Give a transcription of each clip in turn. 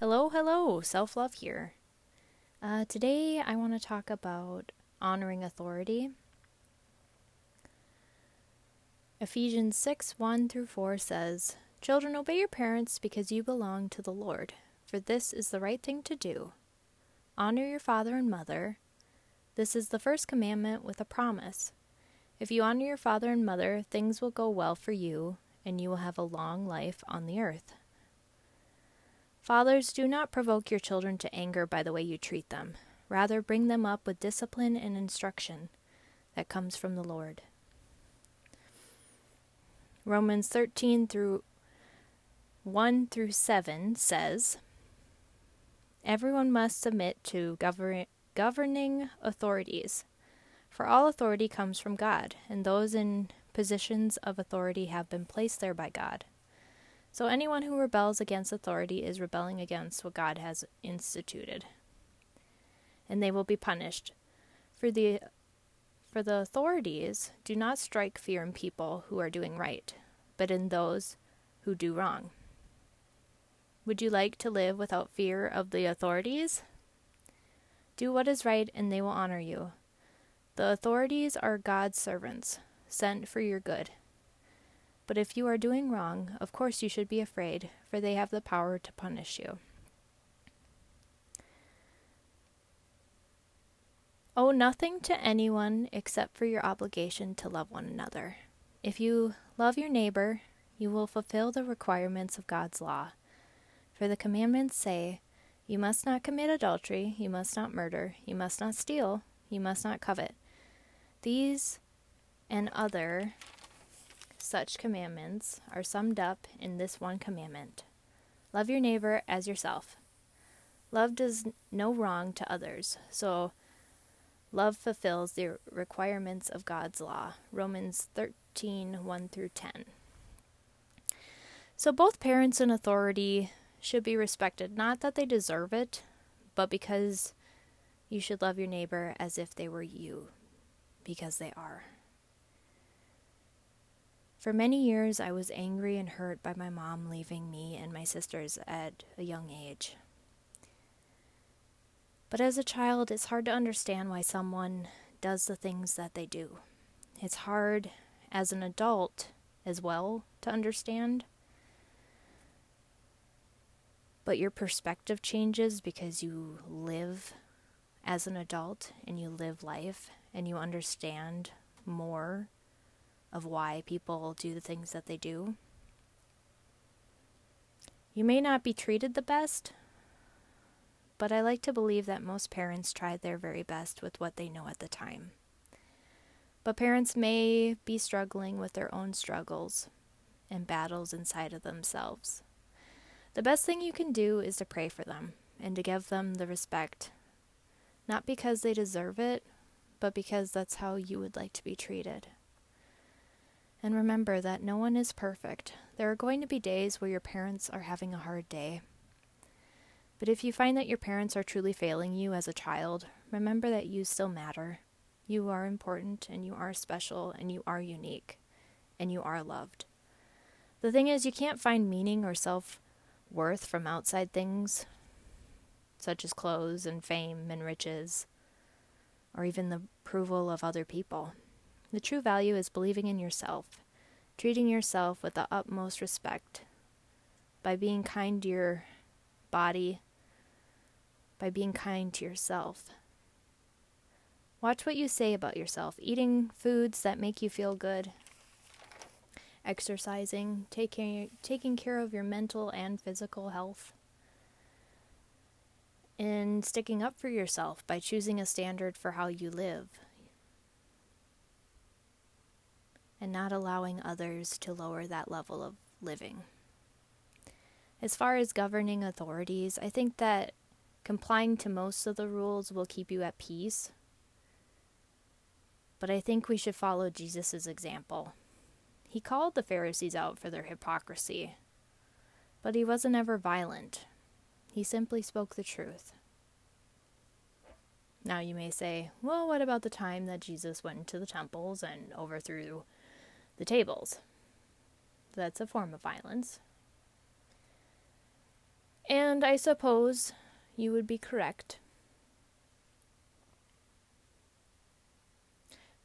Hello, hello, self love here. Uh, today I want to talk about honoring authority. Ephesians 6 1 through 4 says, Children, obey your parents because you belong to the Lord, for this is the right thing to do. Honor your father and mother. This is the first commandment with a promise. If you honor your father and mother, things will go well for you, and you will have a long life on the earth. Fathers, do not provoke your children to anger by the way you treat them. Rather, bring them up with discipline and instruction that comes from the Lord. Romans 13 through 1 through 7 says, Everyone must submit to govern- governing authorities, for all authority comes from God, and those in positions of authority have been placed there by God. So anyone who rebels against authority is rebelling against what God has instituted. And they will be punished. For the for the authorities do not strike fear in people who are doing right, but in those who do wrong. Would you like to live without fear of the authorities? Do what is right, and they will honor you. The authorities are God's servants, sent for your good. But if you are doing wrong, of course you should be afraid, for they have the power to punish you. Owe nothing to anyone except for your obligation to love one another. If you love your neighbor, you will fulfill the requirements of God's law. For the commandments say, You must not commit adultery, you must not murder, you must not steal, you must not covet. These and other such commandments are summed up in this one commandment Love your neighbor as yourself. Love does no wrong to others, so love fulfills the requirements of God's law. Romans 13 1 through 10. So both parents and authority should be respected, not that they deserve it, but because you should love your neighbor as if they were you, because they are. For many years, I was angry and hurt by my mom leaving me and my sisters at a young age. But as a child, it's hard to understand why someone does the things that they do. It's hard as an adult as well to understand. But your perspective changes because you live as an adult and you live life and you understand more of why people do the things that they do. You may not be treated the best, but I like to believe that most parents tried their very best with what they know at the time. But parents may be struggling with their own struggles and battles inside of themselves. The best thing you can do is to pray for them and to give them the respect, not because they deserve it, but because that's how you would like to be treated. And remember that no one is perfect. There are going to be days where your parents are having a hard day. But if you find that your parents are truly failing you as a child, remember that you still matter. You are important and you are special and you are unique and you are loved. The thing is, you can't find meaning or self worth from outside things, such as clothes and fame and riches, or even the approval of other people. The true value is believing in yourself, treating yourself with the utmost respect, by being kind to your body, by being kind to yourself. Watch what you say about yourself, eating foods that make you feel good, exercising, taking, taking care of your mental and physical health, and sticking up for yourself by choosing a standard for how you live and not allowing others to lower that level of living. As far as governing authorities, I think that complying to most of the rules will keep you at peace. But I think we should follow Jesus' example. He called the Pharisees out for their hypocrisy, but he wasn't ever violent. He simply spoke the truth. Now you may say, well, what about the time that Jesus went into the temples and overthrew the tables. That's a form of violence. And I suppose you would be correct.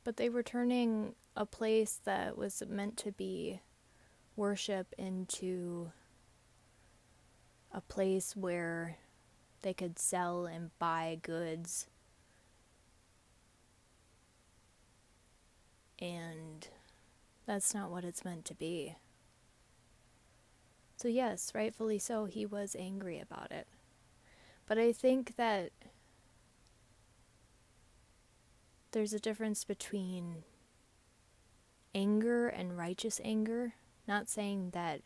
But they were turning a place that was meant to be worship into a place where they could sell and buy goods. And that's not what it's meant to be. So, yes, rightfully so, he was angry about it. But I think that there's a difference between anger and righteous anger. Not saying that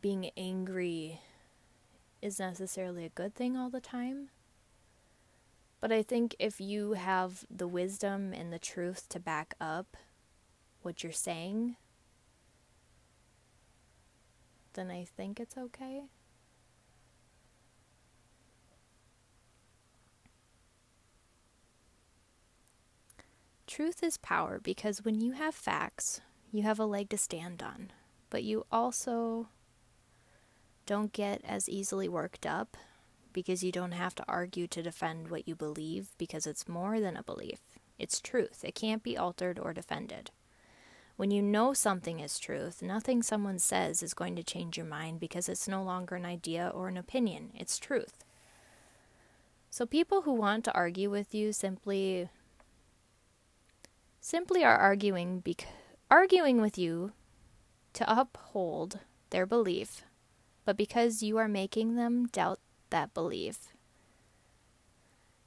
being angry is necessarily a good thing all the time. But I think if you have the wisdom and the truth to back up what you're saying, then I think it's okay. Truth is power because when you have facts, you have a leg to stand on, but you also don't get as easily worked up because you don't have to argue to defend what you believe because it's more than a belief. It's truth. It can't be altered or defended. When you know something is truth, nothing someone says is going to change your mind because it's no longer an idea or an opinion. It's truth. So people who want to argue with you simply simply are arguing bec- arguing with you to uphold their belief but because you are making them doubt that belief.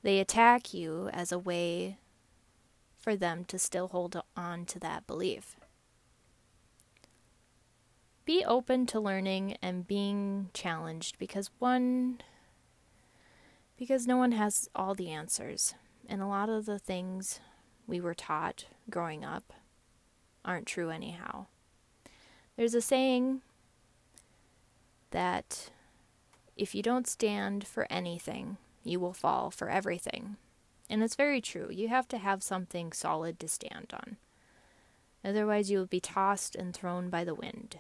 They attack you as a way for them to still hold on to that belief. Be open to learning and being challenged because one because no one has all the answers and a lot of the things we were taught growing up aren't true anyhow. There's a saying that if you don't stand for anything, you will fall for everything. And it's very true. You have to have something solid to stand on. Otherwise, you will be tossed and thrown by the wind.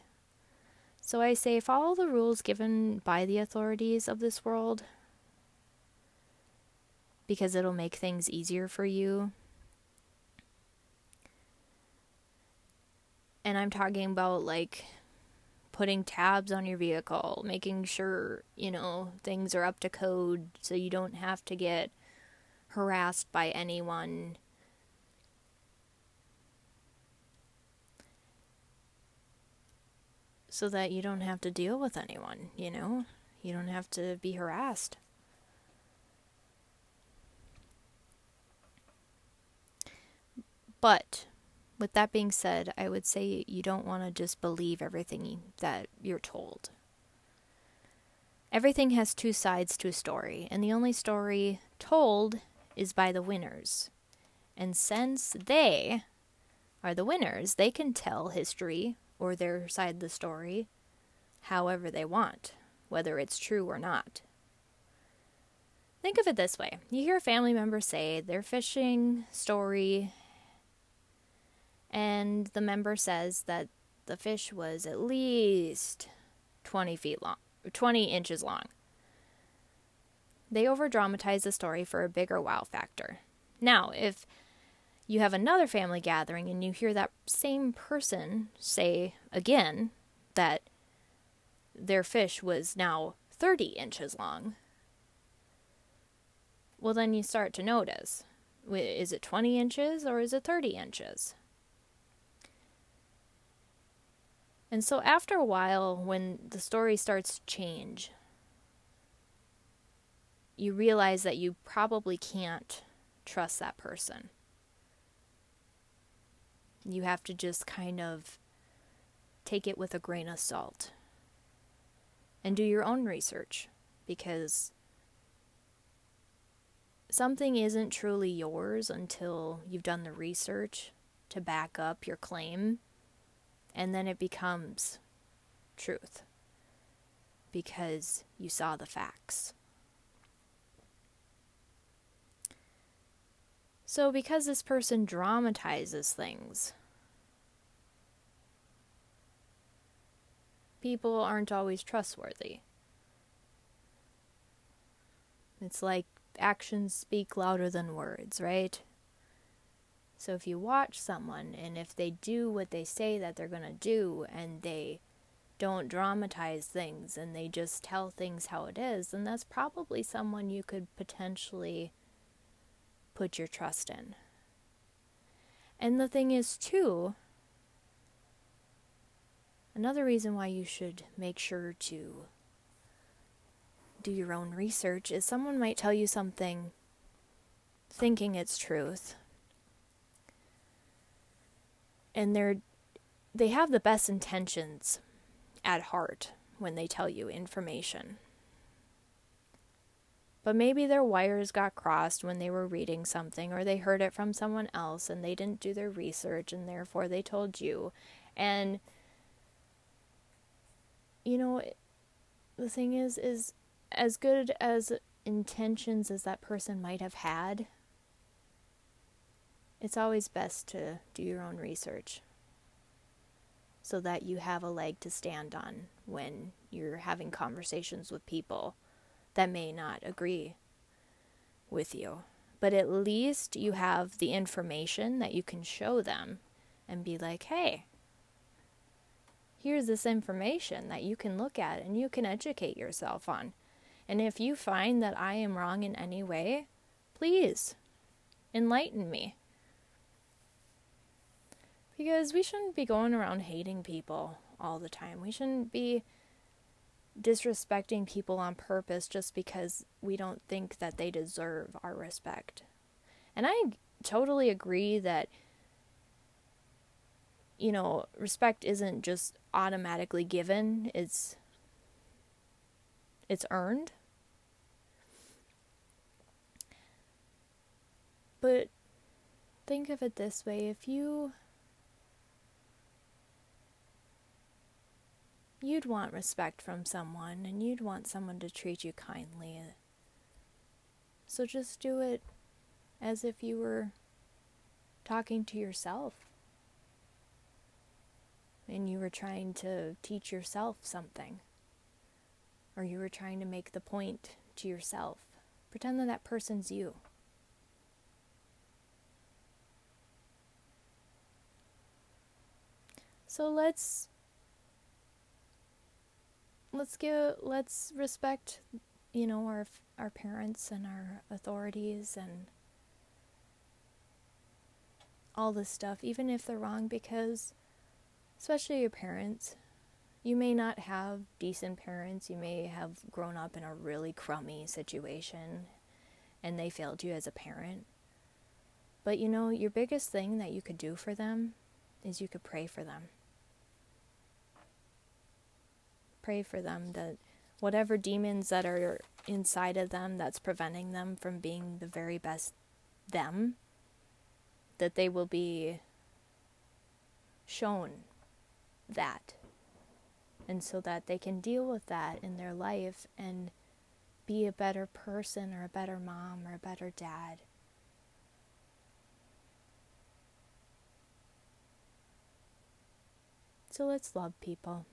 So I say, follow the rules given by the authorities of this world because it'll make things easier for you. And I'm talking about like putting tabs on your vehicle, making sure, you know, things are up to code so you don't have to get harassed by anyone. So that you don't have to deal with anyone, you know? You don't have to be harassed. But with that being said, I would say you don't want to just believe everything that you're told. Everything has two sides to a story, and the only story told is by the winners. And since they are the winners, they can tell history or their side of the story however they want, whether it's true or not. Think of it this way you hear a family member say their fishing story and the member says that the fish was at least 20 feet long, 20 inches long. They over dramatize the story for a bigger wow factor. Now, if you have another family gathering and you hear that same person say again that their fish was now 30 inches long, well, then you start to notice is it 20 inches or is it 30 inches? And so after a while, when the story starts to change, you realize that you probably can't trust that person. You have to just kind of take it with a grain of salt and do your own research because something isn't truly yours until you've done the research to back up your claim and then it becomes truth because you saw the facts. So, because this person dramatizes things, people aren't always trustworthy. It's like actions speak louder than words, right? So if you watch someone and if they do what they say that they're going to do and they don't dramatize things and they just tell things how it is, then that's probably someone you could potentially put your trust in. And the thing is, too, another reason why you should make sure to do your own research is someone might tell you something thinking it's truth and they're they have the best intentions at heart when they tell you information. But maybe their wires got crossed when they were reading something, or they heard it from someone else and they didn't do their research, and therefore they told you. And, you know, the thing is, is as good as intentions as that person might have had, it's always best to do your own research so that you have a leg to stand on when you're having conversations with people that may not agree with you. But at least you have the information that you can show them and be like, hey, here's this information that you can look at and you can educate yourself on. And if you find that I am wrong in any way, please enlighten me. Because we shouldn't be going around hating people all the time. We shouldn't be disrespecting people on purpose just because we don't think that they deserve our respect. And I totally agree that you know, respect isn't just automatically given. It's it's earned. But think of it this way, if you you'd want respect from someone and you'd want someone to treat you kindly. So just do it as if you were talking to yourself and you were trying to teach yourself something or you were trying to make the point to yourself. Pretend that that person's you. So let's let's give let's respect you know our our parents and our authorities and all this stuff even if they're wrong because especially your parents you may not have decent parents you may have grown up in a really crummy situation and they failed you as a parent. But you know your biggest thing that you could do for them is you could pray for them pray for them that whatever demons that are inside of them that's preventing them from being the very best them, that they will be shown that. And so that they can deal with that in their life and be a better person or a better mom or a better dad. So let's love people.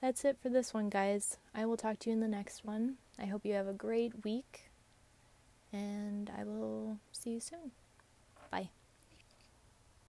That's it for this one, guys. I will talk to you in the next one. I hope you have a great week, and I will see you soon.